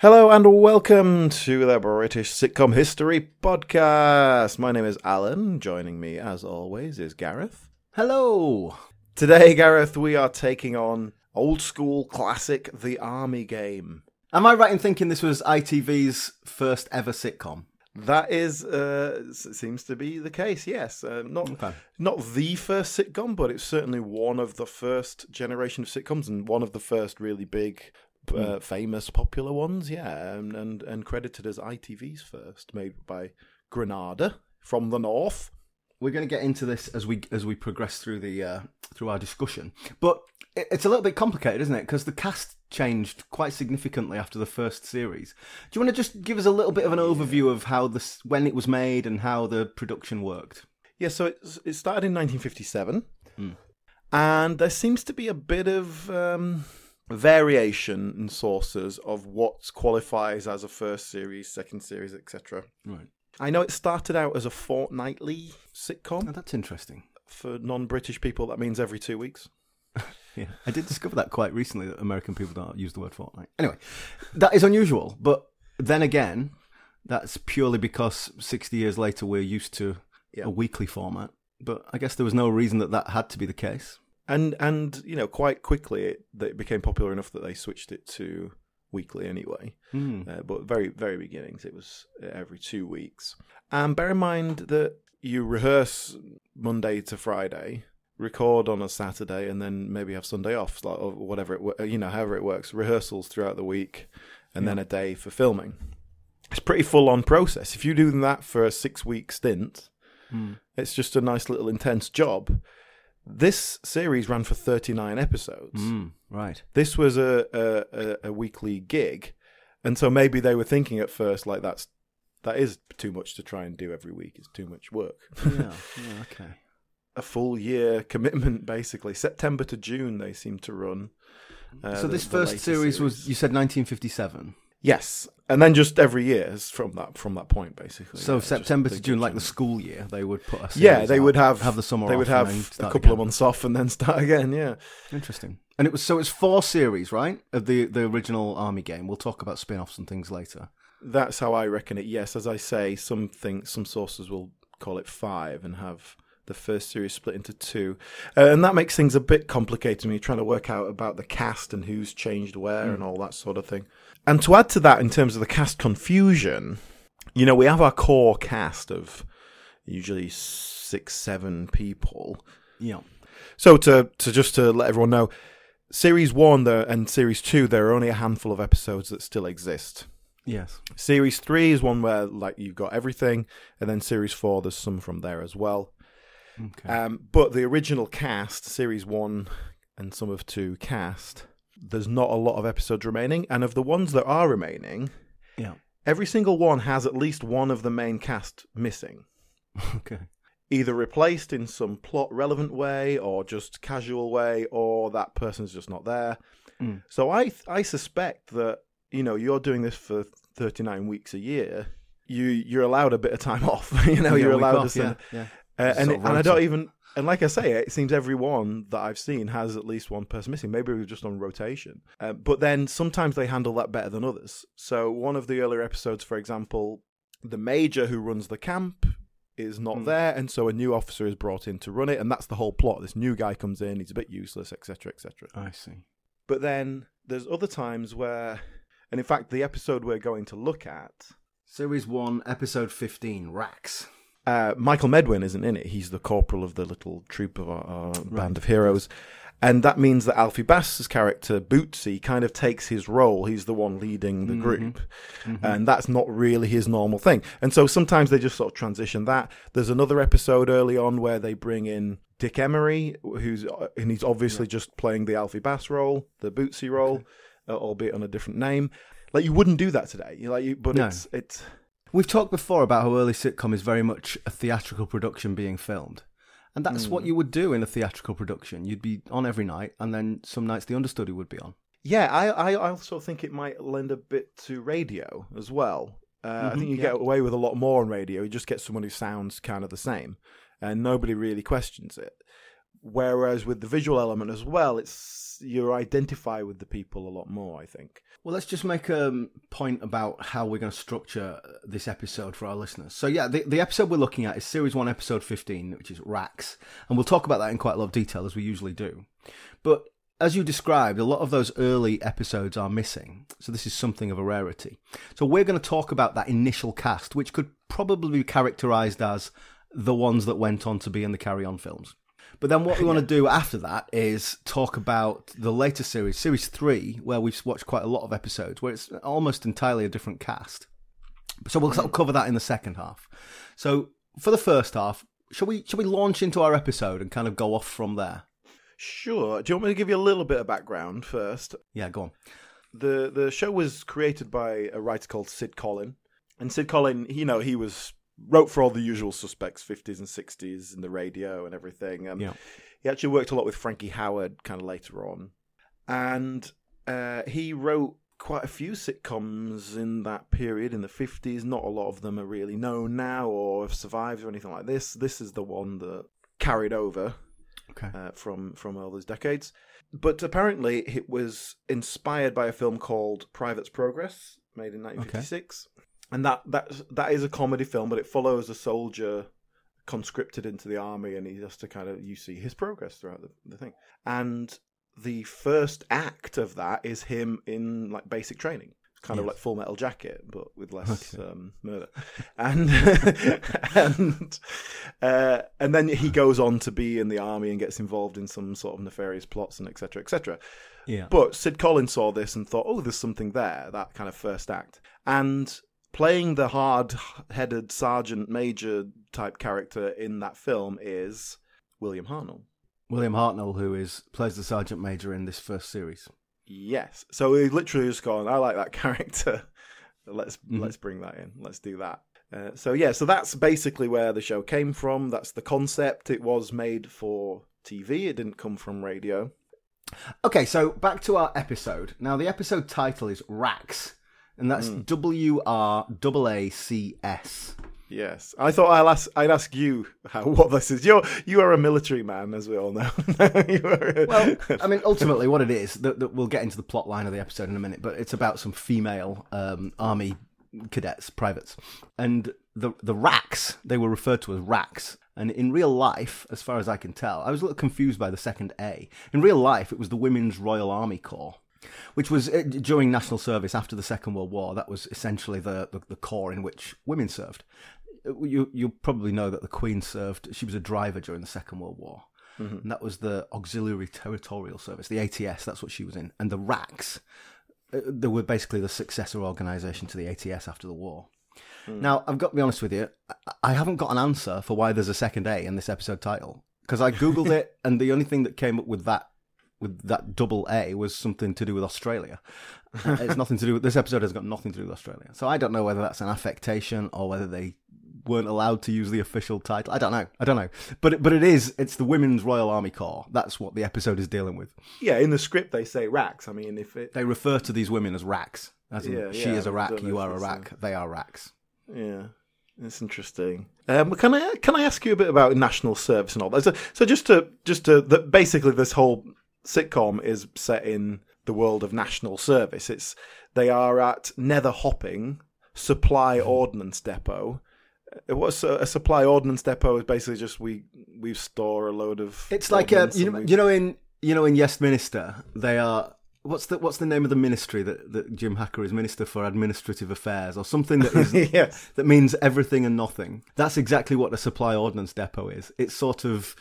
Hello and welcome to the British Sitcom History Podcast. My name is Alan. Joining me, as always, is Gareth. Hello. Today, Gareth, we are taking on old school classic The Army Game. Am I right in thinking this was ITV's first ever sitcom? That is, uh, seems to be the case. Yes, uh, not Okay. not the first sitcom, but it's certainly one of the first generation of sitcoms and one of the first really big, uh, famous, popular ones. Yeah, and, and and credited as ITV's first, made by Granada from the north. We're going to get into this as we as we progress through the uh, through our discussion, but it, it's a little bit complicated, isn't it? Because the cast changed quite significantly after the first series. Do you want to just give us a little bit of an overview of how this when it was made and how the production worked? Yeah, so it it started in 1957, and there seems to be a bit of um, variation in sources of what qualifies as a first series, second series, etc. Right. I know it started out as a fortnightly sitcom. Oh, that's interesting. For non-British people, that means every two weeks. Yeah, I did discover that quite recently that American people don't use the word fortnight. Anyway, that is unusual, but then again, that's purely because 60 years later we're used to Yeah. a weekly format. But I guess there was no reason that that had to be the case. And and you know, quite quickly it, that it became popular enough that they switched it to weekly anyway. Hmm. Uh, but very very beginnings, it was uh, every two weeks. And bear in mind that you rehearse Monday to Friday, record on a Saturday, and then maybe have Sunday off, like, or whatever it you know, however it works. Rehearsals throughout the week, and then a day for filming. It's pretty full on process. If you do that for a six week stint, Hmm. it's just a nice little intense job. This series ran for 39 episodes. Hmm. Right. This was a, a, a, weekly gig. And so maybe they were thinking at first, like, that's that is too much to try and do every week. It's too much work. Yeah. yeah okay. a full year commitment, basically. September to June, they seem to run. uh, so this the first later series, was you said 1957. Yes, and then just every year is from that from that point, basically. So Yeah, September to June, like the school year, they would put a Yeah, they out, would have have the summer. They off would and have a couple of again. months off and then start again. Yeah. Interesting. And it was so it's four series, right? Of the the original Army game. We'll talk about spin-offs and things later. That's how I reckon it. Yes, as I say, some think, some sources will call it five and have the first series split into two, uh, and that makes things a bit complicated when you're trying to work out about the cast and who's changed where and all that sort of thing. And to add to that, in terms of the cast confusion, you know, we have our core cast of usually six, seven people. Yeah. So to to just to let everyone know, series one there and series two, there are only a handful of episodes that still exist. Yes. Series three is one where like you've got everything, and then series four there's some from there as well. Okay. Um, but the original cast, series one and some of two cast, there's not a lot of episodes remaining, and of the ones that are remaining, yeah. every single one has at least one of the main cast missing, Okay. either replaced in some plot relevant way, or just casual way, or that person's just not there. Mm. So I I suspect that you know you're doing this for 39 weeks a year. You you're allowed a bit of time off. you know Yeah, you're allowed off, to send, yeah. yeah. uh, and and I don't even and like I say, it seems every one that I've seen has at least one person missing. Maybe we're just on rotation, uh, but then sometimes they handle that better than others. So one of the earlier episodes, for example, the major who runs the camp is not Hmm. there, and so a new officer is brought in to run it, and that's the whole plot. This new guy comes in, he's a bit useless, etc., etc. I see. But then there's other times where, and in fact, the episode we're going to look at, Series one, episode fifteen, Rax. Uh, Michael Medwin isn't in it. He's the corporal of the little troop of our, our band of heroes. And that means that Alfie Bass's character, Bootsy, kind of takes his role. He's the one leading the group. And that's not really his normal thing. And so sometimes they just sort of transition that. There's another episode early on where they bring in Dick Emery, who's and he's obviously just playing the Alfie Bass role, the Bootsy role, uh, albeit on a different name. Like you wouldn't do that today. You like, you, but No. it's it's We've talked before about how early sitcom is very much a theatrical production being filmed. And that's what you would do in a theatrical production. You'd be on every night, and then some nights the understudy would be on. Yeah, I, I also think it might lend a bit to radio as well. Uh, I think you yeah. get away with a lot more on radio. You just get someone who sounds kind of the same, and nobody really questions it. Whereas with the visual element as well, it's you identify with the people a lot more. I think. Well, let's just make a um, point about how we're going to structure this episode for our listeners. So, yeah, the, the episode we're looking at is Series 1, Episode 15, which is Racks, And we'll talk about that in quite a lot of detail, as we usually do. But as you described, a lot of those early episodes are missing. So, this is something of a rarity. So, we're going to talk about that initial cast, which could probably be characterized as the ones that went on to be in the Carry On films. But then what we want to do after that is talk about the later series, series three, where we've watched quite a lot of episodes, where it's almost entirely a different cast. So we'll sort of cover that in the second half. So for the first half, shall we shall we launch into our episode and kind of go off from there? Sure. Do you want me to give you a little bit of background first? Yeah, go on. The the show was created by a writer called Sid Collin, and Sid Collin, you know, he was wrote for all the usual suspects, 50s and 60s, and the radio and everything. Um, Yeah. He actually worked a lot with Frankie Howerd kind of later on. And uh, he wrote quite a few sitcoms in that period in the 50s. Not a lot of them are really known now or have survived or anything like this. This is the one that carried over Okay. uh, from from all those decades. But apparently, it was inspired by a film called Private's Progress, made in 1956, and that that that is a comedy film, but it follows a soldier conscripted into the army, and he has to kind of you see his progress throughout the, the thing. And the first act of that is him in like basic training. Kind of like Full Metal Jacket, but with less Okay. um, murder, and and uh, and then he goes on to be in the army and gets involved in some sort of nefarious plots and etc. etc. Yeah. But Sid Collins saw this and thought, oh, there's something there. That kind of first act, and playing the hard-headed sergeant major type character in that film is William Hartnell. William Hartnell, who is plays the sergeant major in this first series. Yes. So he literally just gone, I like that character. Let's Mhm. let's bring that in. Let's do that. Uh, so yeah, so that's basically where the show came from. That's the concept. It was made for TV. It didn't come from radio. Okay, so back to our episode. Now, the episode title is Rax, and that's W R A A C S. Yes, I thought I'll ask. I'd ask you how what this is. You're you are a military man, as we all know. A- Well, I mean, ultimately, what it is, that, that we'll get into the plot line of the episode in a minute, but it's about some female um, army cadets, privates, and the the racks. They were referred to as racks, and in real life, as far as I can tell, I was a little confused by the second A. In real life, it was the Women's Royal Army Corps. Which was uh, during national service after the Second World War. That was essentially the, the, the corps in which women served. Uh, You you probably know that the Queen served. She was a driver during the Second World War and that was the Auxiliary Territorial Service, the ATS. That's what she was in, and the RACs. uh, They were basically the successor organisation to the ATS after the war. Now, I've got to be honest with you. I- I haven't got an answer for why there's a second A in this episode title because I googled it, and the only thing that came up with that with that double A was something to do with Australia. Uh, it's nothing to do with this episode has got nothing to do with Australia. So I don't know whether that's an affectation or whether they weren't allowed to use the official title. I don't know. I don't know. But but it is it's the Women's Royal Army Corps. That's what the episode is dealing with. yeah, in the script they say racks. I mean, if it They refer to these women as racks. As in, Yeah, she yeah, is a rack, you are a rack, they are racks. Yeah, it's interesting. Um, can I can I ask you a bit about national service and all that? So, so just to just to that basically this whole sitcom is set in the world of national service. It's they are at Nether Hopping Supply Mm-hmm. Ordnance Depot. Uh, What's a, a supply ordnance depot is basically just we we store a load of. It's like uh, ordnance you know, you know in you know in Westminster they are what's the what's the name of the ministry that, that Jim Hacker is minister for administrative affairs or something that is yes. that means everything and nothing. That's exactly what a supply ordnance depot is. It's sort of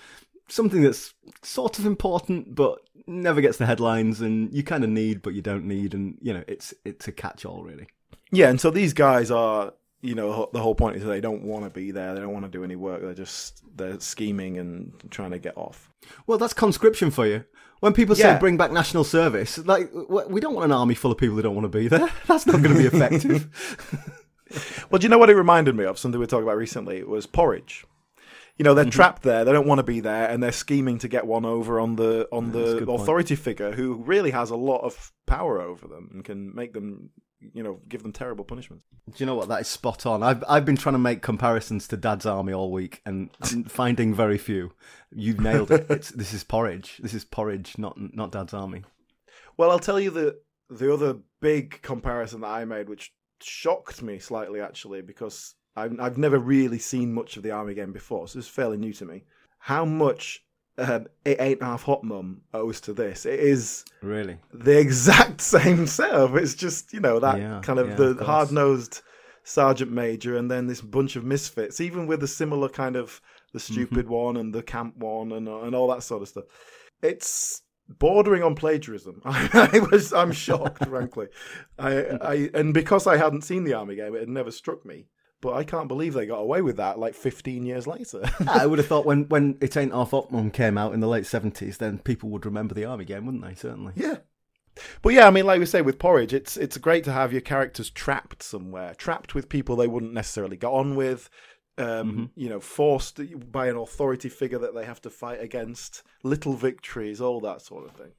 something that's sort of important but never gets the headlines and you kind of need but you don't need and you know it's it's a catch all really. Yeah, and so these guys are, you know, the whole point is they don't want to be there. They don't want to do any work. They're just they're scheming and trying to get off. Well, that's conscription for you. When people say bring back national service, like we don't want an army full of people who don't want to be there. That's not going to be effective. Well, do you know what it reminded me of? Something we talked about recently. It was porridge. You know, they're mm-hmm. trapped there. They don't want to be there, and they're scheming to get one over on the on a the good point. authority figure who really has a lot of power over them and can make them, you know, give them terrible punishments. Do you know what? That is spot on. I've I've been trying to make comparisons to Dad's Army all week and I'm finding very few. You've nailed it. It's, this is porridge. This is porridge, not not Dad's Army. Well, I'll tell you the the other big comparison that I made, which shocked me slightly actually, because I've I've never really seen much of the Army game before, so it's fairly new to me. How much um, it ain't half hot mum owes to this? It is Really? the exact same setup. It's just you know that Yeah, kind of yeah, the hard nosed sergeant major, and then this bunch of misfits, even with the similar kind of the stupid Mm-hmm. one and the camp one and and all that sort of stuff. It's bordering on plagiarism. I was I'm shocked, frankly. I, I and because I hadn't seen the army game, it had never struck me. But I can't believe they got away with that like 15 years later. I would have thought when, when It Ain't Half Hot Mum came out in the late 70s, then people would remember the Army game, wouldn't they? Certainly. Yeah. But yeah, I mean, like we say with Porridge, it's it's great to have your characters trapped somewhere, trapped with people they wouldn't necessarily get on with, um, you know, forced by an authority figure that they have to fight against, little victories, all that sort of thing.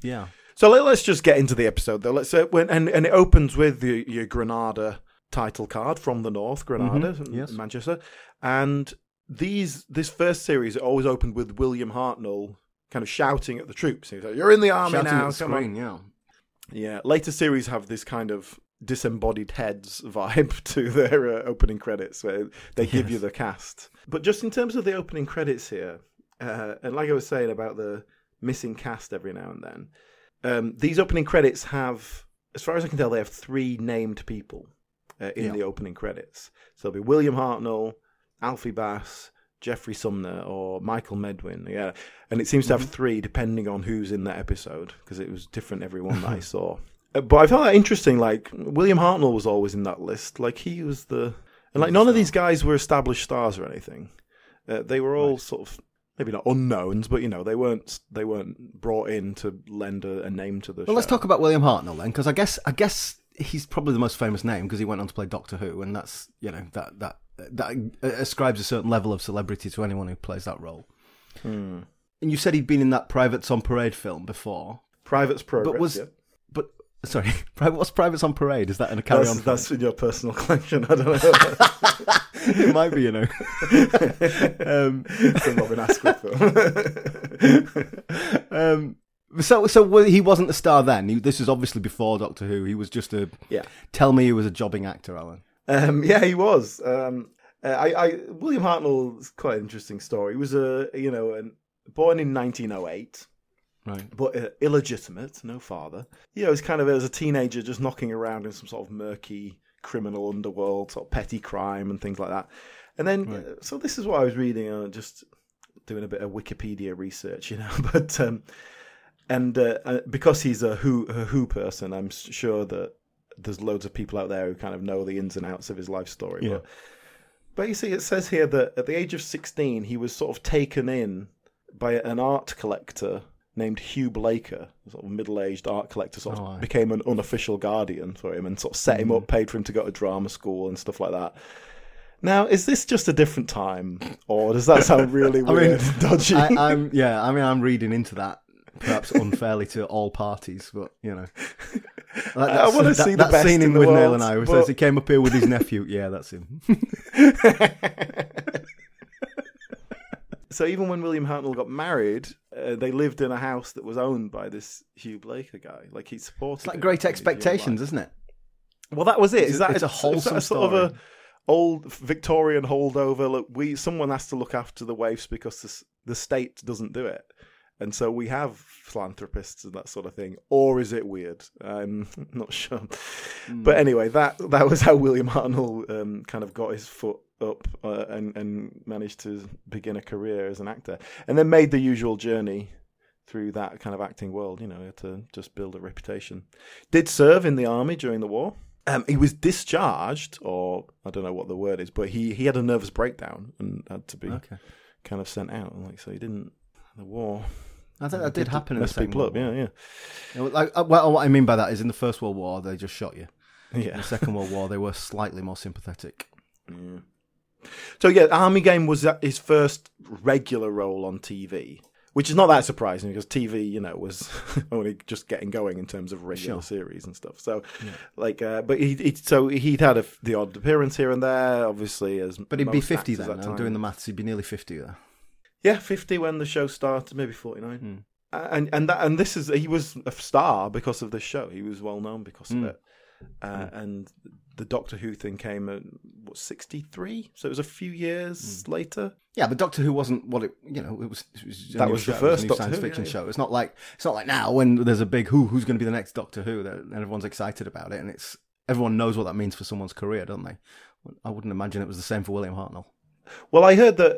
Yeah. So let, us just get into the episode though. Let's uh, when and, and it opens with the, your Granada title card from the north, Granada, Mhm, yes. Manchester, and these this first series it always opened with William Hartnell kind of shouting at the troops. He's like, "You're in the army Shouting now, come on." yeah. Yeah, later series have this kind of disembodied heads vibe to their uh, opening credits where they give Yes. you the cast. But just in terms of the opening credits here, uh, and like I was saying about the missing cast every now and then, um, these opening credits have, as far as I can tell, they have three named people uh, in Yeah. the opening credits. So it'll be William Hartnell, Alfie Bass, Geoffrey Sumner, or Michael Medwin. Yeah, and it seems to have three depending on who's in that episode because it was different every one that I saw. Uh, But I found that interesting. Like William Hartnell was always in that list. Like he was the, and like none of these guys were established stars or anything. Uh, they were all sort of maybe not unknowns, but you know they weren't they weren't brought in to lend a, a name to the. Well, let's talk about William Hartnell then, because I guess I guess he's probably the most famous name because he went on to play Doctor Who, and that's you know that that that ascribes a certain level of celebrity to anyone who plays that role. Hmm. And you said he'd been in that Privates on Parade film before, Private's Progress. but was yeah. but sorry, what's Privates on Parade? Is that in a carry that's, on? that's in your personal collection. I don't know. it might be, you know. um, it's a Robin Askwith film. um, so, so he wasn't a star then. He, this is obviously before Doctor Who. He was just a. yeah. Tell me, he was a jobbing actor, Alan. Um, yeah, he was. Um, uh, I, I, William Hartnell's quite an interesting story. He was a, you know, an, born in 1908, Right. but uh, illegitimate, no father. You know, he's kind of as a teenager just knocking around in some sort of murky criminal underworld, sort of petty crime and things like that. And then, Right. uh, so this is what I was reading, uh, just doing a bit of Wikipedia research, you know, but um, and uh, uh, because he's a Who a Who person, I'm sure that there's loads of people out there who kind of know the ins and outs of his life story. Yeah. But basically, it says here that at the age of 16, he was sort of taken in by an art collector named Hugh Blaker, a sort of middle-aged art collector, sort of Oh, became an unofficial guardian for him and sort of set him up, paid for him to go to drama school and stuff like that. Now, is this just a different time, or does that sound really I mean, dodgy? I, I'm yeah. I mean, I'm reading into that perhaps unfairly to all parties, but you know, That- I wanna that- see the that best scene in Withnail and I, it but- he came up here with his nephew. Yeah, that's him. so even when William Hartnell got married, uh, they lived in a house that was owned by this Hugh Blaker guy. Like he supported. It's like Great in his young Expectations, isn't it? Well, that was it. It's Is a- that it's a that wholesome sort of a old Victorian holdover? Look, we someone has to look after the waifs because the, the state doesn't do it, and so we have philanthropists and that sort of thing. Or is it weird? I'm not sure. Hmm. But anyway, that that was how William Hartnell um, kind of got his foot up uh, and and managed to begin a career as an actor, and then made the usual journey through that kind of acting world. You know, to just build a reputation. Did serve in the army during the war. Um, he was discharged, or I don't know what the word is, but he, he had a nervous breakdown and had to be Okay. kind of sent out. And like so, he didn't. The war I think that did happen in the people World up. War. Yeah, know, Like, uh, well, what I mean by that is in the First World War, they just shot you. yeah, In the Second World War, they were slightly more sympathetic. Yeah. So yeah, Army Game was uh, his first regular role on TV, which is not that surprising because TV, you know, was only just getting going in terms of regular Sure. series and stuff. So, like, uh, but he, he so he'd had a, the odd appearance here and there, obviously as But he'd be 50 then. I'm doing the maths. He'd be nearly 50 there. Yeah, fifty when the show started, maybe forty nine. Hmm. And and that and this is he was a star because of this show. He was well known because Hmm. of it. Uh, And the Doctor Who thing came at what sixty three, so it was a few years Hmm. later. Yeah, but Doctor Who wasn't what it. You know, it was. It was That was the show, it first new science Who, fiction yeah, yeah. show. It's not like it's not like now when there's a big who who's going to be the next Doctor Who that and everyone's excited about it and it's everyone knows what that means for someone's career, don't they? I wouldn't imagine it was the same for William Hartnell. Well, I heard that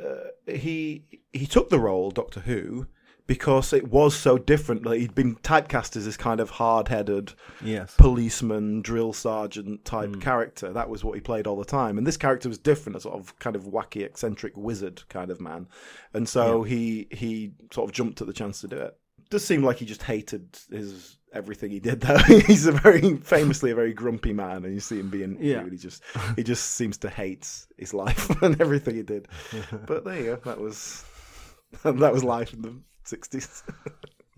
uh, he he took the role Doctor Who because it was so different. Like he'd been typecast as this kind of hard headed Yes. policeman, drill sergeant type Hmm. character. That was what he played all the time. And this character was different, a sort of kind of wacky, eccentric wizard kind of man. And so he he sort of jumped at the chance to do it. Does seem like he just hated his everything he did though. He's a very famously a very grumpy man and you see him being Yeah. he just he just seems to hate his life and everything he did. But there you go. That was that was life in the sixties.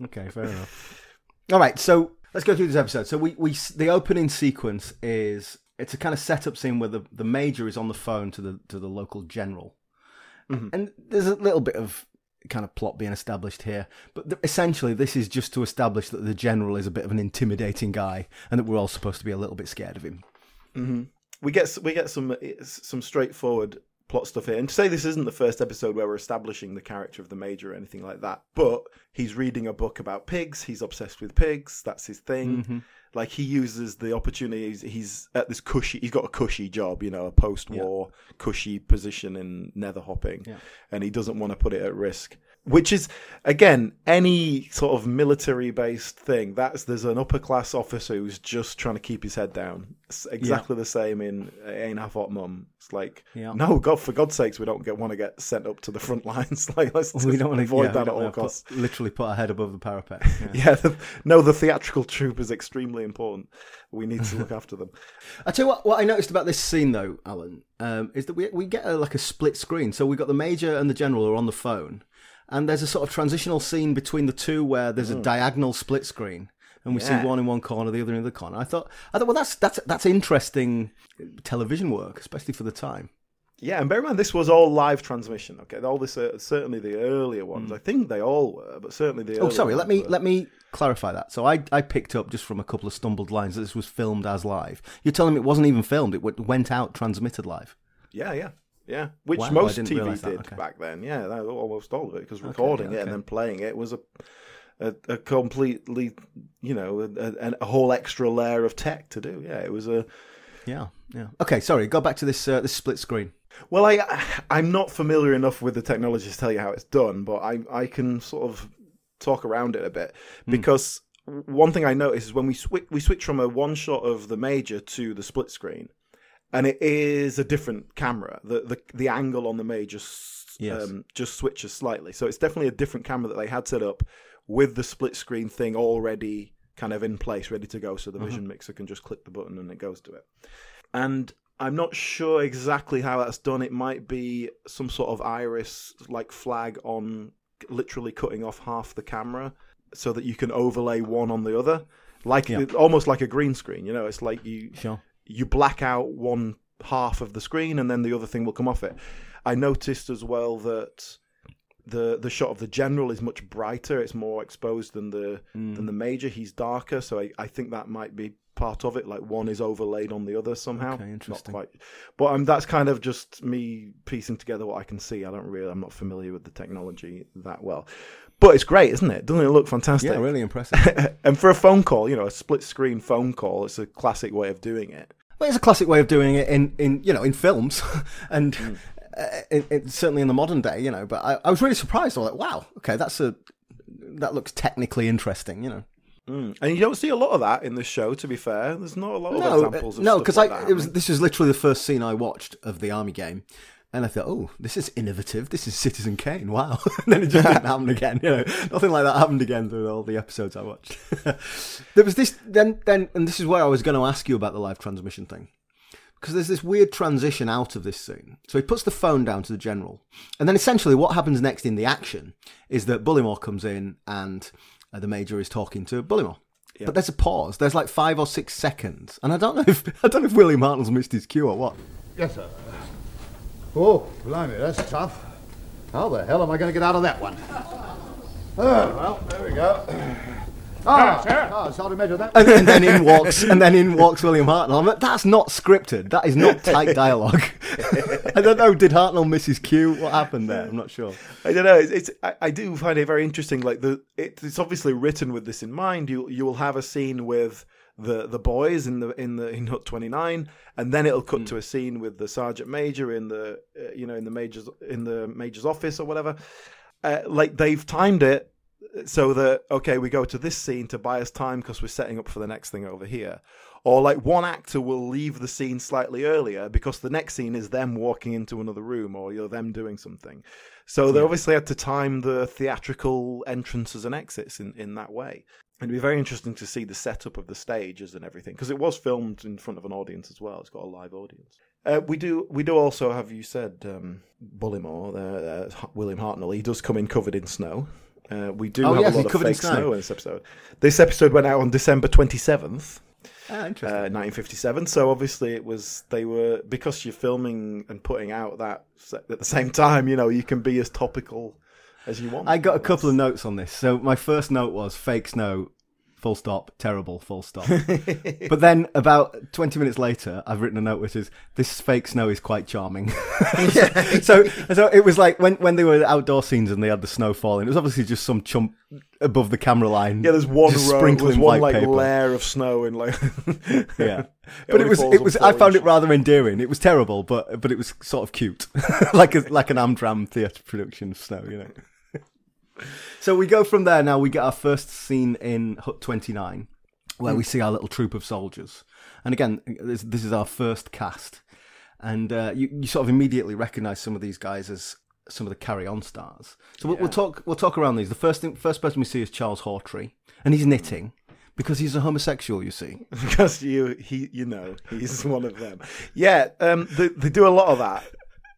Okay, fair enough. All right, so let's go through this episode. So we, we the opening sequence is it's a kind of setup scene where the, the major is on the phone to the to the local general, mm-hmm. and there's a little bit of kind of plot being established here, but th- essentially this is just to establish that the general is a bit of an intimidating guy, and that we're all supposed to be a little bit scared of him. Mm-hmm. we get we get some eh, some straightforward plot stuff here. And to say this isn't the first episode where we're establishing the character of the major or anything like that, but he's reading a book about pigs. He's obsessed with pigs. That's his thing. Mm-hmm. Like he uses the opportunities. He's at this cushy. He's got a cushy job, you know, a post-war cushy position in nether hopping, Yeah. and he doesn't want to put it at risk. Which is again any sort of military-based thing. That's there's an upper-class officer who's just trying to keep his head down. It's exactly the same in Ain't Half Hot Mum. It's like, Yeah. no, God, for God's sakes, we don't get want to get sent up to the front lines. like, let's we don't want to avoid yeah, that at all wanna put- costs. literally put our head above the parapet. Yeah. Yeah, the, no, the theatrical troupe is extremely important. We need to look after them. I tell you what, what I noticed about this scene though, Alan, um, is that we we get a, like a split screen. So we got the major and the general are on the phone, and there's a sort of transitional scene between the two where there's a diagonal split screen, and we. Yeah. see one in one corner, the other in the other corner. I thought, I thought, well, that's that's that's interesting television work, especially for the time. Yeah, and bear in mind this was all live transmission. Okay, all this uh, certainly the earlier ones. I think they all were, but certainly the. Oh, sorry. Let me were. let me clarify that. So I I picked up just from a couple of stumbled lines that this was filmed as live. You're telling me it wasn't even filmed; it went out transmitted live. Yeah, yeah, yeah. Which Wow, most TV did okay. back then. Yeah, that, almost all of it because recording it okay. and then playing it was a a, a completely, you know, a, a, whole extra layer of tech to do. Yeah, it was a. Yeah, yeah. Okay, sorry. Go back to this uh, this split screen. Well, I I'm not familiar enough with the technology to tell you how it's done, but I I can sort of talk around it a bit because one thing I noticed is when we switch we switch from a one shot of the major to the split screen, and it is a different camera. The the the angle on the major s- Yes. um, just switches slightly, so it's definitely a different camera that they had set up with the split screen thing already kind of in place, ready to go, so the vision mixer can just click the button and it goes to it. And I'm not sure exactly how that's done. It might be some sort of iris like flag on literally cutting off half the camera so that you can overlay one on the other, like Yeah. almost like a green screen. You know, it's like you Sure. You black out one half of the screen and then the other thing will come off it. I noticed as well that the the shot of the general is much brighter. It's more exposed than the Mm. than the major. He's darker, so I, I think that might be part of it. Like one is overlaid on the other somehow. Okay, interesting. Not quite, but um, that's kind of just me piecing together what I can see. I don't really, I'm not familiar with the technology that well, but it's great, isn't it? Doesn't it look fantastic? Yeah, really impressive. and for a phone call, you know, a split screen phone call, it's a classic way of doing it. well, it's a classic way of doing it in, in you know in films, and Mm. uh, it, it, certainly in the modern day, you know. But I, I was really surprised. I was like, wow, okay, that's a that looks technically interesting, you know. Mm. And you don't see a lot of that in this show. To be fair, there's not a lot of No, examples. Of no, stuff because like I it was this was literally the first scene I watched of the army game, and I thought, oh, this is innovative. This is Citizen Kane. Wow. and then it just didn't happen again. You know, nothing like that happened again through all the episodes I watched. there was this then then, and this is where I was going to ask you about the live transmission thing, because there's this weird transition out of this scene. So he puts the phone down to the general, and then essentially what happens next in the action is that Bullimore comes in and uh, the major is talking to Bullimore. Yeah. But there's a pause. There's like five or six seconds, and I don't know if I don't know if William Hartnell's missed his cue or what. Yes, sir. Oh, blimey, that's tough. How the hell am I going to get out of that one? Oh, well, there we go. Ah, oh, Sergeant Major, that and, and then in walks and then in walks William Hartnell. I'm like, that's not scripted. That is not tight dialogue. I don't know. Did Hartnell miss his cue? What happened there? I'm not sure. I don't know. It's, it's I, I do find it very interesting. Like the it, it's obviously written with this in mind. You you will have a scene with the the boys in the in the in Hut 29 and then it'll cut to a scene with the sergeant major in the uh, you know in the major's in the major's office or whatever. Uh, like they've timed it so that okay we go to this scene to buy us time because we're setting up for the next thing over here. Or like one actor will leave the scene slightly earlier because the next scene is them walking into another room or you're them doing something. So they obviously had to time the theatrical entrances and exits in, in that way it'd be very interesting to see the setup of the stages and everything because it was filmed in front of an audience as well. It's got a live audience. Uh, we do we do also have you said um, Bullimore, uh, uh, William Hartnell. He does come in covered in snow. Uh, we do Oh, have yes, a lot of covered fake snow. snow in this episode. This episode went out on December twenty seventh. Ah, Uh, interesting. 1957. So obviously it was they were because you're filming and putting out that at the same time. You know you can be as topical as you want. I got a couple of notes on this. So my first note was fake snow, full stop, terrible, full stop. but then about 20 minutes later, I've written a note which is this fake snow is quite charming. so so it was like when when they were outdoor scenes and they had the snow falling, it was obviously just some chump above the camera line. Yeah, there's one row, sprinkling there's one white like paper. layer of snow and like Yeah. But it only was it was I found it rather endearing. It was terrible, but but it was sort of cute. like a like an Amdram theatre production of snow, you know. So we go from there now we get our first scene in Hut 29 where we see our little troop of soldiers. And again, this, this is our first cast. And uh, you, you sort of immediately recognize some of these guys as some of the carry on stars. So we'll, we'll talk we'll talk around these. The first thing, first person we see is Charles Hawtrey, and he's knitting because he's a homosexual, you see. because you he you know he's one of them. Yeah, um, they, they do a lot of that.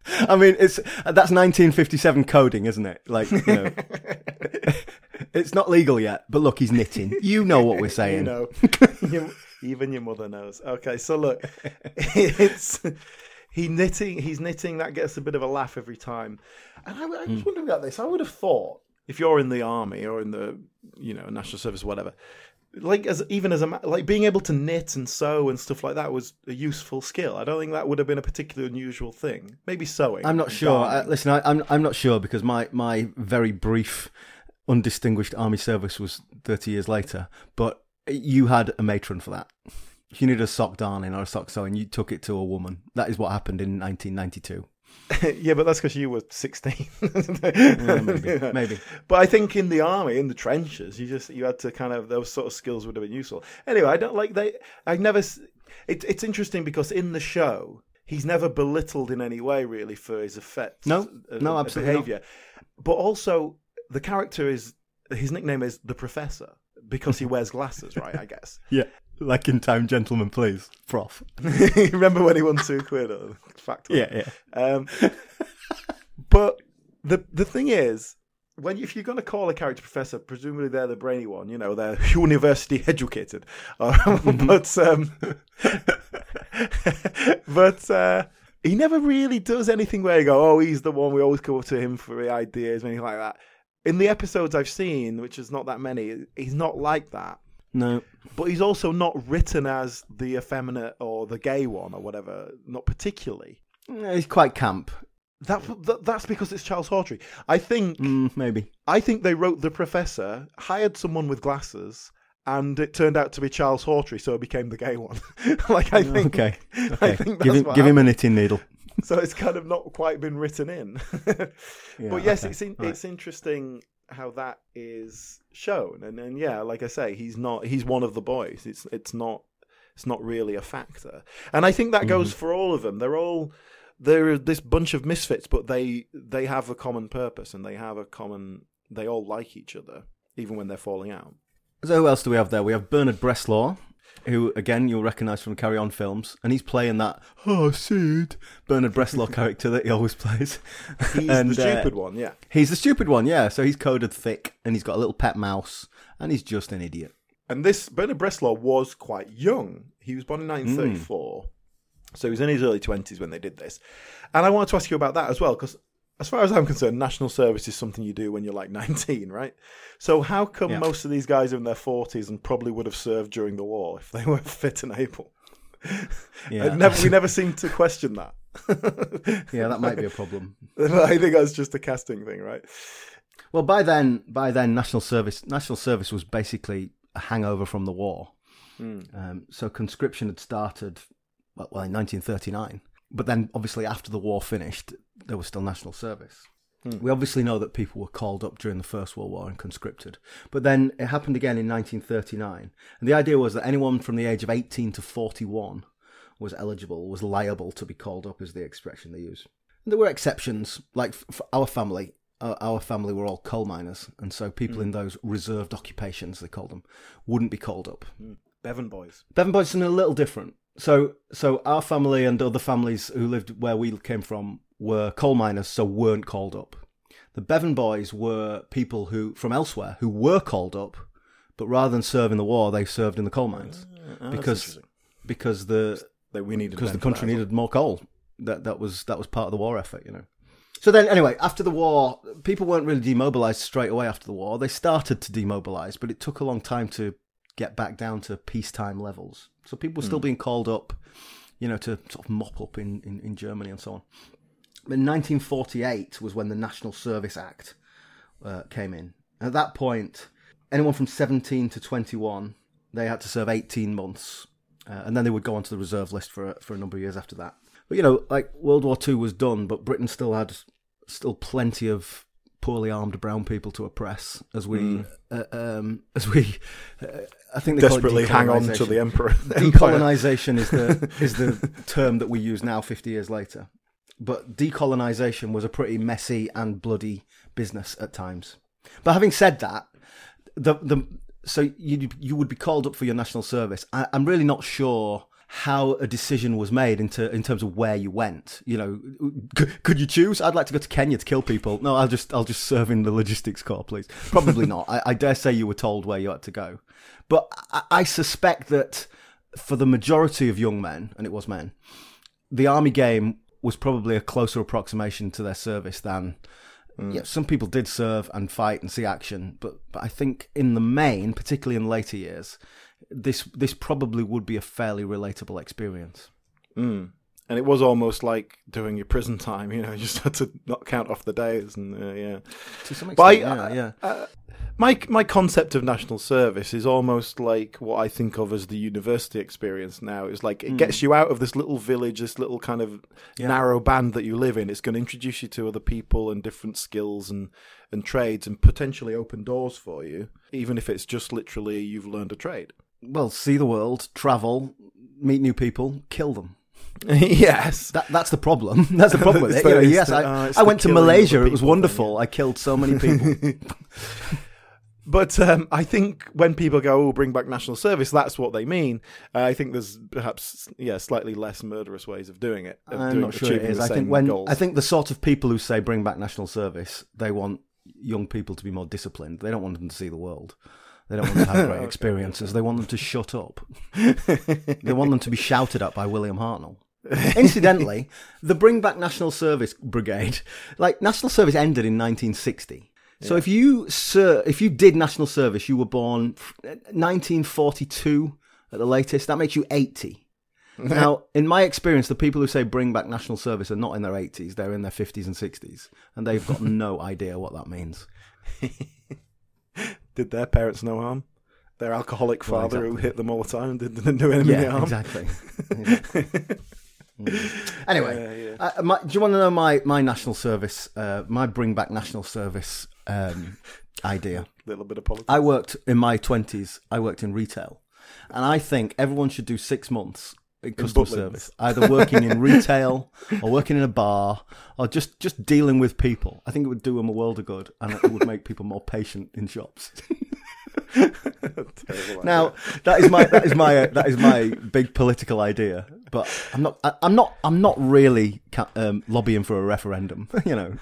I mean, it's that's 1957 coding, isn't it? Like, you know, it's not legal yet, but look, he's knitting. You know what we're saying. You know, You- even your mother knows. Okay, so look, it's he knitting. He's knitting. That gets a bit of a laugh every time. And I, I was hmm. wondering about this. I would have thought if you're in the army or in the you know national service, or whatever. Like as even as a like being able to knit and sew and stuff like that was a useful skill. I don't think that would have been a particularly unusual thing. Maybe sewing. I'm not sure. Uh, listen, I, I'm I'm not sure because my my very brief, undistinguished army service was 30 years later. But you had a matron for that. You needed a sock darning or a sock sewing, you took it to a woman. That is what happened in 1992. yeah, but that's because you were 16. maybe, maybe. But I think in the army, in the trenches, you just you had to kind of those sort of skills would have been useful. Anyway, I don't like they. I never. It, it's interesting because in the show, he's never belittled in any way really for his effects. No, uh, no, uh, absolutely not. But also, the character is his nickname is the Professor because he wears glasses, right? I guess. Yeah, like in time, gentlemen, please, prof. Remember when he won two quid? Factor. Yeah, yeah. Um, but the the thing is, when if you're going to call a character professor, presumably they're the brainy one. You know, they're university educated. But um, but uh, he never really does anything where you go, oh, he's the one. We always go to him for the ideas, or anything like that. In the episodes I've seen, which is not that many, he's not like that. No, But he's also not written as the effeminate or the gay one or whatever. Not particularly. he's quite camp. That, that that's because it's Charles Hawtrey. I think Mm, maybe. I think they wrote the professor, hired someone with glasses, and it turned out to be Charles Hawtrey, so it became the gay one. like I think, Okay. I Okay. think that's give him, give him a knitting needle. So it's kind of not quite been written in. but yes, okay. it's in, Right. it's interesting how that is shown, and and yeah, like I say, he's not he's one of the boys. It's it's not it's not really a factor, and I think that goes Mm-hmm. for all of them. They're all they're this bunch of misfits, but they they have a common purpose and they have a common. They all like each other, even when they're falling out. So who else do we have there? We have Bernard Bresslaw, who again you'll recognise from Carry On films, and he's playing that oh Sid Bernard Bresslaw character that he always plays. He's And, the uh, stupid one, yeah. He's the stupid one, yeah. So he's coded thick, and he's got a little pet mouse, and he's just an idiot. And this Bernard Bresslaw was quite young. He was born in 1934, so he was in his early 20s when they did this. And I wanted to ask you about that as well, because as far as I'm concerned, national service is something you do when you're like 19, right? So how come Yeah. most of these guys are in their 40s and probably would have served during the war if they were fit and able? Yeah, never, we never seem to question that. yeah, that might be a problem. I think that's just a casting thing, right? Well, by then, by then, national service national service was basically a hangover from the war. Um, so conscription had started well in 1939, but then obviously after the war finished, there was still national service. Hmm. We obviously know that people were called up during the First World War and conscripted, but then it happened again in 1939, and the idea was that anyone from the age of 18 to 41 was eligible, was liable to be called up, is the expression they use. There were exceptions, like for our family. Our, our family were all coal miners, and so people in hmm. those reserved occupations, they called them, wouldn't be called up. Hmm. Bevan boys. Bevan Boys is a little different. So, so our family and other families who lived where we came from were coal miners, so weren't called up. The Bevan Boys were people who from elsewhere who were called up, but rather than serve in the war, they served in the coal mines Ah, because because the That we needed because the country needed more coal. That that was that was part of the war effort, you know. So then, anyway, after the war, people weren't really demobilized straight away after the war. They started to demobilize, but it took a long time to get back down to peacetime levels. So people were still being called up, you know, to sort of mop up in, in, in Germany and so on. But 1948 was when the National Service Act uh, came in. At that point, anyone from 17 to 21, they had to serve 18 months, uh, and then they would go onto the reserve list for for a number of years after that. But you know, like World War Two was done, but Britain still had still plenty of poorly armed brown people to oppress as we uh, um, as we uh, I think they Desperately hang on to the emperor. Decolonization is the is the term that we use now, fifty years later. But decolonization was a pretty messy and bloody business at times. But having said that, the the so you you would be called up for your national service. I, I'm really not sure how a decision was made into in terms of where you went. You know, could, could you choose? I'd like to go to Kenya to kill people. No, I'll just I'll just serve in the logistics corps, please. Probably not. I, I dare say you were told where you had to go, but I, I suspect that for the majority of young men, and it was men, the army game was probably a closer approximation to their service than. Mm. Yeah, some people did serve and fight and see action, but but I think in the main, particularly in later years, this this probably would be a fairly relatable experience. Mm. And it was almost like doing your prison time, you know, you just had to not count off the days and uh, yeah. To some extent, I- yeah, yeah. Uh, my my concept of national service is almost like what I think of as the university experience now. It's like it gets you out of this little village, this little kind of Yeah. narrow band that you live in. It's going to introduce you to other people and different skills and and trades and potentially open doors for you, even if it's just literally you've learned a trade. Well, see the world, travel, meet new people, kill them. yes. That that's the problem. That's the problem with It's it. You the- know, yes, the- I, uh, I went to killing of Malaysia. It was people thing, wonderful. I killed so many people. But um, I think when people go, "Oh, bring back national service," that's what they mean. Uh, I think there's perhaps, yeah, slightly less murderous ways of doing it. Of I'm doing, not sure it achieving is. the I think when goals. I think the sort of people who say bring back national service, they want young people to be more disciplined. They don't want them to see the world. They don't want them to have great experiences. They want them to shut up. they want them to be shouted at by William Hartnell. Incidentally, the Bring Back National Service Brigade, like national service ended in 1960. So if you sir, if you did national service, you were born 1942 at the latest. That makes you 80. Now, in my experience, the people who say bring back national service are not in their 80s, they're in their 50s and 60s, and they've got no idea what that means. Did their parents no harm? Their alcoholic Well, father who hit them all the time did- didn't do them any Yeah, harm. exactly. Mm. Anyway, Yeah, yeah. uh, my, do you want to know my, my national service, uh, my bring back national service um, idea? little bit of politics. I worked in my 20s, I worked in retail, and I think everyone should do six months customer service, either working in retail or working in a bar or just, just dealing with people. I think it would do them a world of good and it would make people more patient in shops. Now that is my that is my uh, that is my big political idea. But I'm not I, I'm not I'm not really ca- um, lobbying for a referendum. You know,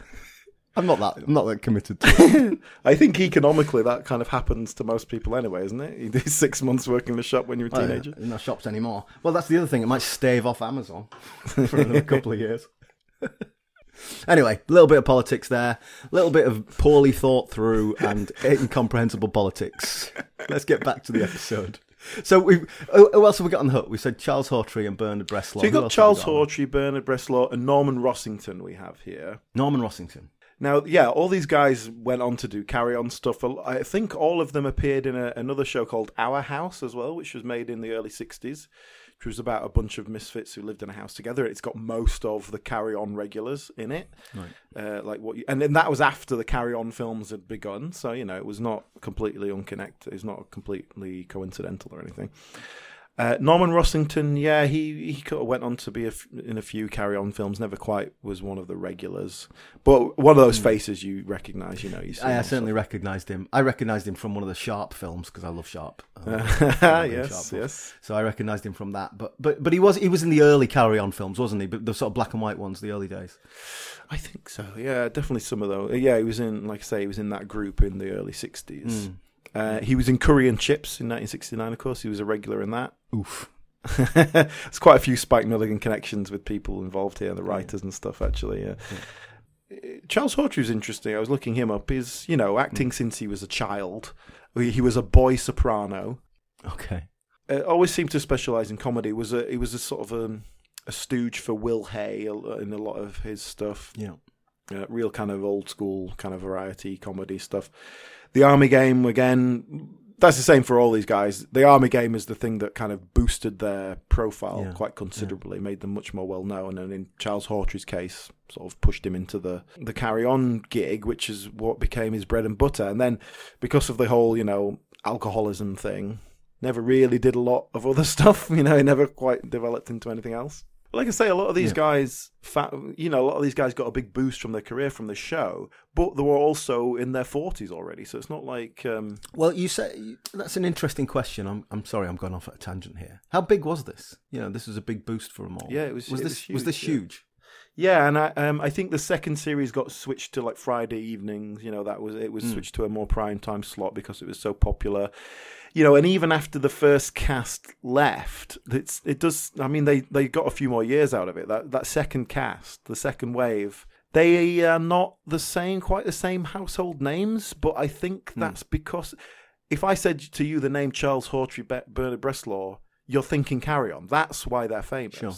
I'm not that I'm not that committed to it. I think economically that kind of happens to most people anyway, isn't it? You do six months working in the shop when you're a oh, teenager. in no shops anymore. Well, that's the other thing. It might stave off Amazon for another couple of years. Anyway, a little bit of politics there, a little bit of poorly thought through and incomprehensible politics. Let's get back to the episode. So we, who who else have we got on the hook? We said Charles Hawtrey and Bernard Bresslaw. So you've got Charles we got? Hawtrey, Bernard Bresslaw, and Norman Rossington. We have here. Norman Rossington. Now, yeah, all these guys went on to do carry on stuff. I think all of them appeared in a, another show called Our House as well, which was made in the early 60s, which was about a bunch of misfits who lived in a house together. It's got most of the carry on regulars in it. Uh, like what you, and then that was after the carry on films had begun. So, you know, it was not completely unconnected. It's not completely coincidental or anything. Uh, Norman Rossington, yeah, he he kind of went on to be a f- in a few Carry On films. Never quite was one of the regulars, but one of those faces you recognise. You know, you. Hmm. I, I certainly recognised him. I recognised him from one of the Sharpe films because I love Sharpe. I love Sharpe yes, films. yes. So I recognised him from that. But but but he was he was in the early Carry On films, wasn't he? But the sort of black and white ones, the early days. I think so. Yeah, definitely some of those. Yeah, he was in, like I say, he was in that group in the early '60s. Hmm. Uh, he was in Curry and Chips in 1969. Of course, he was a regular in that. Oof. There's quite a few Spike Milligan connections with people involved here, the writers and stuff. Actually, yeah. Charles Hawtrey's interesting. I was looking him up. He's you know acting since he was a child. He was a boy soprano. Okay. Uh, always seemed to specialize in comedy. Was a he was a sort of a, a stooge for Will Hay in a lot of his stuff. Yeah. Uh, real kind of old school kind of variety comedy stuff. The Army Game again. That's the same for all these guys. The Army Game is the thing that kind of boosted their profile Yeah, quite considerably, made them much more well known, and in Charles Hawtrey's case, sort of pushed him into the the Carry On gig, which is what became his bread and butter. And then because of the whole, you know, alcoholism thing, never really did a lot of other stuff. You know, he never quite developed into anything else. Like I say, a lot of these Yeah. guys, you know, a lot of these guys got a big boost from their career from the show, but they were also in their forties already. So it's not like um, Well, you say that's an interesting question. I'm I'm sorry, I'm going off at a tangent here. How big was this? You know, this was a big boost for them all. Yeah, it was- Was it this was was this huge, yeah. Yeah, and I, um, I think the second series got switched to like Friday evenings. You know, that was it was switched to a more prime time slot because it was so popular. You know, and even after the first cast left, it's it does. I mean, they they got a few more years out of it. That that second cast, the second wave, they are not the same, quite the same household names. But I think hmm. that's because if I said to you the name Charles Hawtrey, Be- Bernard Bresslaw, you're thinking Carry On. That's why they're famous. Sure.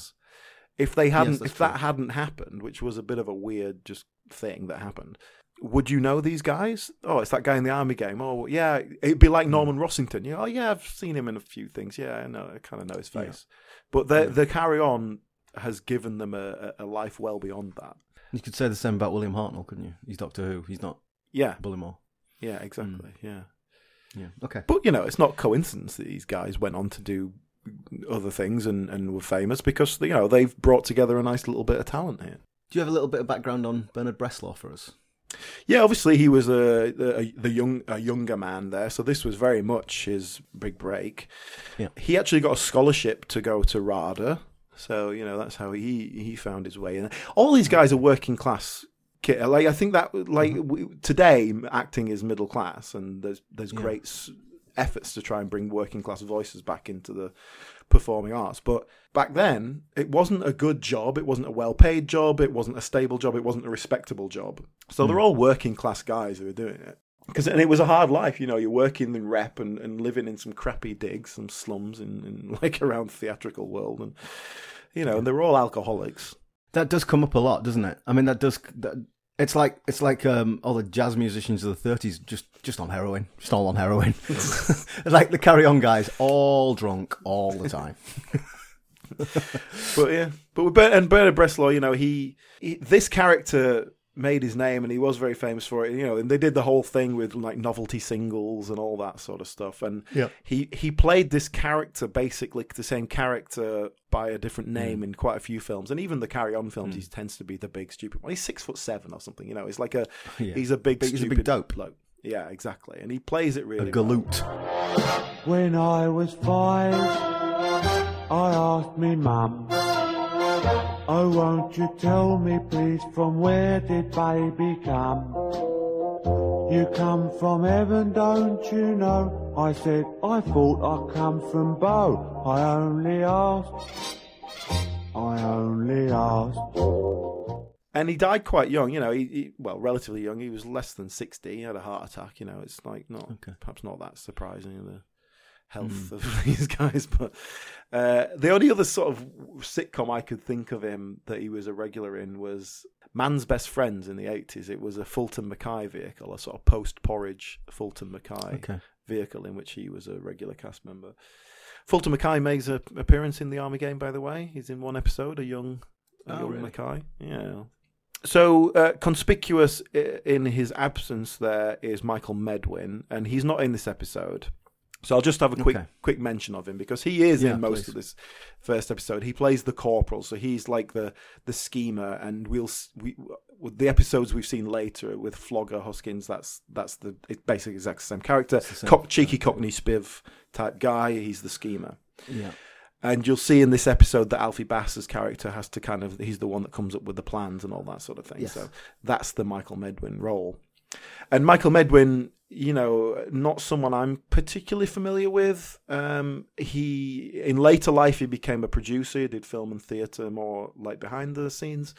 If they hadn't, that's if that hadn't happened, which was a bit of a weird just thing that happened, would you know these guys? Oh, it's that guy in the army game. Oh, yeah, it'd be Hmm. like Norman Rossington. You know, oh yeah, I've seen him in a few things. Yeah, I know, I kind of know his face. But the the carry on has given them a, a life well beyond that. You could say the same about William Hartnell, couldn't you? He's Doctor Who. He's not Yeah, Bullimore. yeah, exactly. Yeah. Yeah. Okay. But you know, it's not coincidence that these guys went on to do other things and, and were famous because you know they've brought together a nice little bit of talent here. Do you have a little bit of background on Bernard Bresslaw for us? Yeah, obviously he was a, a the young a younger man there, so this was very much his big break. Yeah. he actually got a scholarship to go to RADA, so you know that's how he he found his way in. All these guys are working class. Like I think that like Mm-hmm. we, today acting is middle class, and there's there's Yeah. great s- efforts to try and bring working class voices back into the performing arts. But back then, it wasn't a good job. It wasn't a well paid job. It wasn't a stable job. It wasn't a respectable job. So they're hmm. all working class guys who are doing it. Because and it was a hard life, you know. You're working in rep and, and living in some crappy digs, some slums in, in like around theatrical world, and you know, and they're all alcoholics. That does come up a lot, doesn't it? I mean, that does. That, it's like it's like um, all the jazz musicians of the '30s, just just on heroin, just all on heroin. like the Carry On guys, all drunk all the time. but yeah, but with Ber- and Bernard Bresslaw, you know, he, he this character made his name, and he was very famous for it. You know, and they did the whole thing with like novelty singles and all that sort of stuff. And Yeah. he he played this character basically the same character by a different hmm. name in quite a few films, and even the Carry On films, hmm. he tends to be the big stupid one. He's six foot seven or something. You know, he's like a Yeah. he's a big Big- he's a stupid big dope. bloke. Yeah, exactly. And he plays it A really well. galoot. When I was five, I asked me mum, Oh, won't you tell me please from where did baby come? You come from heaven, don't you know? I said, I thought I come from Bow. I only asked, I only asked. And he died quite young, you know, he, he well, relatively young. He was less than 60. He had a heart attack, you know. It's like not Okay. perhaps not that surprising the Health of these guys, but uh, the only other sort of sitcom I could think of him that he was a regular in was Mann's Best Friends in the 80s. It was a Fulton Mackay vehicle, a sort of post porridge Fulton Mackay Okay. vehicle in which he was a regular cast member. Fulton Mackay makes an appearance in the Army game, by the way. He's in one episode, a young, a Oh, young really? Mackay. Yeah. So uh, conspicuous in his absence there is Michael Medwin, and he's not in this episode. So I'll just have a quick Okay. quick mention of him because he is Yeah, in most please. of this first episode. He plays the corporal, so he's like the the schemer, and we'll we with the episodes we've seen later with Flogger Hoskins. That's that's the it's basically exactly the same character, the same Cock, cheeky Cockney spiv type guy. He's the schemer. Yeah. And you'll see in this episode that Alfie Bass's character has to kind of he's the one that comes up with the plans and all that sort of thing. Yes. So that's the Michael Medwin role. And Michael Medwin, you know, not someone I'm particularly familiar with. Um, he in later life he became a producer, he did film and theatre, more like behind the scenes.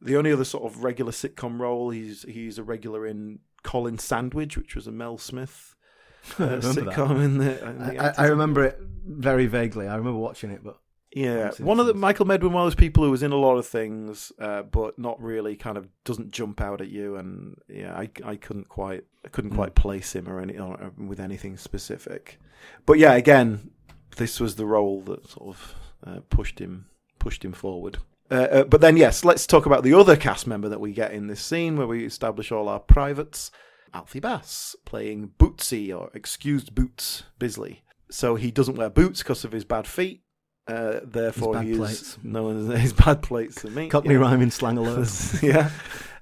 The only other sort of regular sitcom role he's he's a regular in Colin's Sandwich, which was a Mel Smith uh, remember that. sitcom in the, in the I, I remember it very vaguely. I remember watching it, but Yeah, one of the. Michael Medwin, one of those people who was in a lot of things, uh, but not really kind of doesn't jump out at you. And yeah, I I couldn't quite I couldn't quite place him or any or, or with anything specific. But yeah, again, this was the role that sort of uh, pushed him pushed him forward. Uh, uh, but then yes, let's talk about the other cast member that we get in this scene where we establish all our privates. Alfie Bass playing Bootsie or excused Boots Bisley. So he doesn't wear boots because of his bad feet. Uh, therefore, bad he is plates. known as his bad plates to me. Cockney yeah. rhyming slang alert. yeah.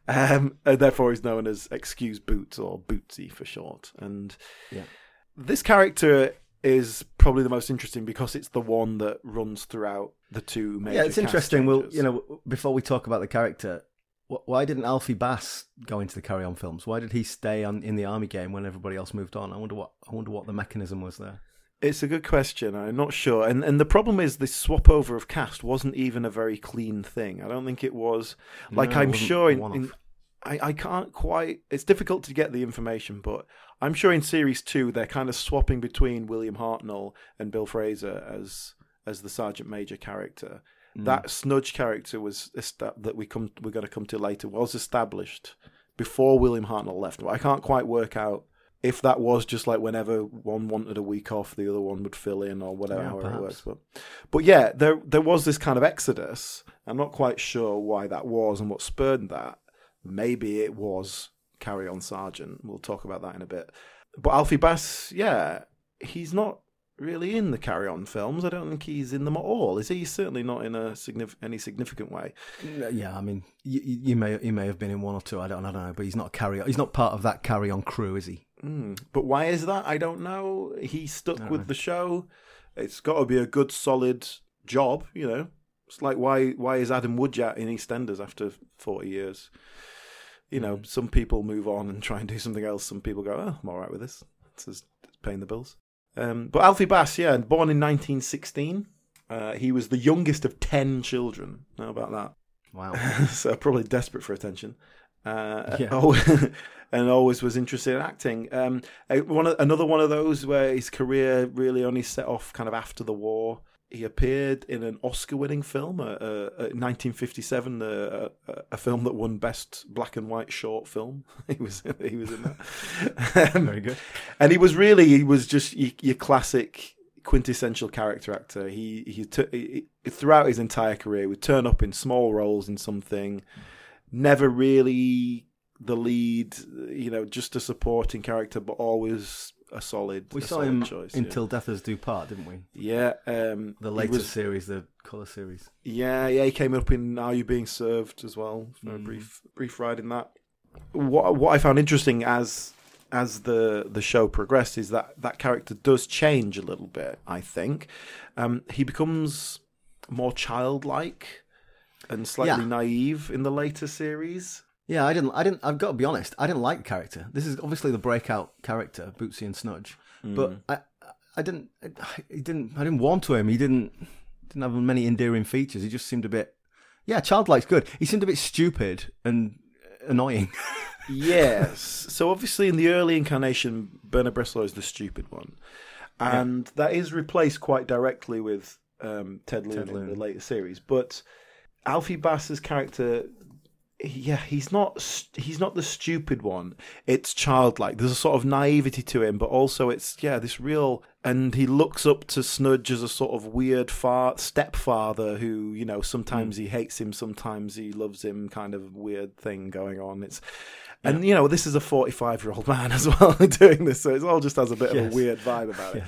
Um, and therefore, he's known as Excuse Boots or Bootsie for short. And Yeah. this character is probably the most interesting because it's the one that runs throughout the two major. yeah, it's interesting. Well, you know, before we talk about the character, wh- why didn't Alfie Bass go into the Carry On films? Why did he stay on in the army game when everybody else moved on? I wonder what I wonder what the mechanism was there. It's a good question. I'm not sure. And and the problem is this swap over of cast wasn't even a very clean thing. I don't think it was. Like No, I'm sure in, in I, I can't quite it's difficult to get the information, but I'm sure in series two they're kind of swapping between William Hartnell and Bill Fraser as as the Sergeant Major character. Mm. That Snudge character was that we come we're going to come to later was established before William Hartnell left. But I can't quite work out if that was just like whenever one wanted a week off, the other one would fill in or whatever Yeah, it works. But but yeah, there there was this kind of exodus. I'm not quite sure why that was and what spurred that. Maybe it was Carry On Sergeant. We'll talk about that in a bit. But Alfie Bass, yeah, he's not really in the Carry On films. I don't think he's in them at all. Is he? He's certainly not in a signif- any significant way. Yeah, I mean, you, you may he may have been in one or two. I don't, I don't know, but he's not carry on. He's not part of that Carry On crew, is he? Mm. But why is that? I don't know. He stuck with the show. It's got to be a good, solid job, you know. It's like why why is Adam Woodyatt in EastEnders after forty years? You know, Mm. some people move on and try and do something else. Some people go, "Oh, I'm all right with this. It's just it's paying the bills." Um, but Alfie Bass, yeah, born in 1916. Uh, he was the youngest of ten children. How about that? Wow. so probably desperate for attention. Uh, Yeah. oh, and always was interested in acting. Um, one of, another one of those where his career really only set off kind of after the war. He appeared in an Oscar-winning film, uh, uh, uh, 1957, uh, uh, a film that won Best Black and White Short Film. he was he was in that. Um, Very good. and he was really he was just your, your classic quintessential character actor. He he, t- he he- throughout his entire career would turn up in small roles in something, never really the lead, you know, just a supporting character, but always a solid. We a saw solid him choice, yeah. until Death Us Do Part, didn't we? yeah, um, The he latest was- series, the colour series. yeah, yeah, he came up in Are You Being Served as well for a Mm. brief brief ride in that. What what I found interesting as as the the show progresses, that that character does change a little bit. I think um, he becomes more childlike and slightly Yeah. naive in the later series. Yeah, I didn't. I didn't. I've got to be honest. I didn't like the character. This is obviously the breakout character, Bootsie and Snudge. But I, I didn't. He didn't. I didn't warm to him. He didn't. Didn't have many endearing features. He just seemed a bit. Yeah, childlike's good. He seemed a bit stupid and annoying. Yes. so obviously, in the early incarnation, Bernard Bresslaw is the stupid one, and that is replaced quite directly with um, Ted Lune in the later series. But Alfie Bass's character, yeah, he's not he's not the stupid one. It's childlike. There's a sort of naivety to him, but also it's yeah, this real. And he looks up to Snudge as a sort of weird far stepfather who, you know, sometimes hmm. he hates him, sometimes he loves him, kind of weird thing going on. It's and you know, this is a 45 year old man as well doing this, so it all just has a bit of a weird vibe about it.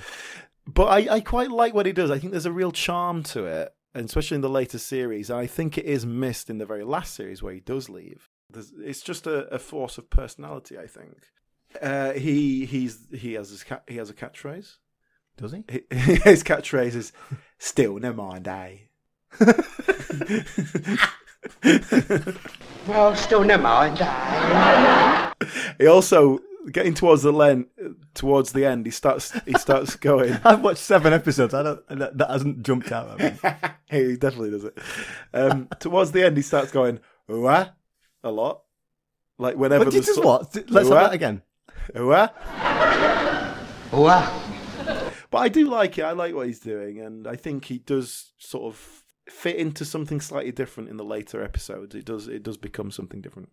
But I, I quite like what he does. I think there's a real charm to it, and especially in the later series. And I think it is missed in the very last series where he does leave. There's, it's just a, a force of personality. I think uh, he he's he has his cat, he has a catchphrase. Does he? His catchphrase is "Still, never mind, eh?" Well, still never mind. eh? He also getting towards the len- towards the end. He starts he starts going. I've watched seven episodes. I don't. That, that hasn't jumped out at me. he definitely does it. Um, towards the end, he starts going "Ooh-ah" a lot, like whenever But did so- what? Let's have that again. "Ooh-ah." Well, But I do like it. I like what he's doing, and I think he does sort of fit into something slightly different in the later episodes. It does. It does become something different.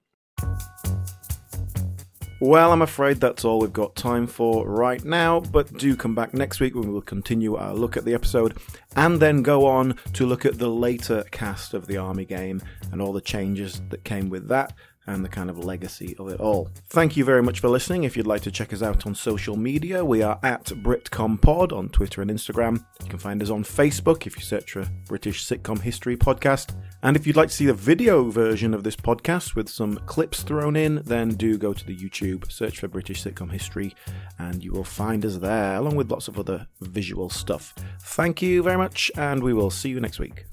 Well, I'm afraid that's all we've got time for right now, but do come back next week when we will continue our look at the episode and then go on to look at the later cast of the Army game and all the changes that came with that and the kind of legacy of it all. Thank you very much for listening. If you'd like to check us out on social media, we are at BritComPod on Twitter and Instagram. You can find us on Facebook if you search for British Sitcom History Podcast. And if you'd like to see the video version of this podcast with some clips thrown in, then do go to the YouTube, search for British Sitcom History, and you will find us there, along with lots of other visual stuff. Thank you very much, and we will see you next week.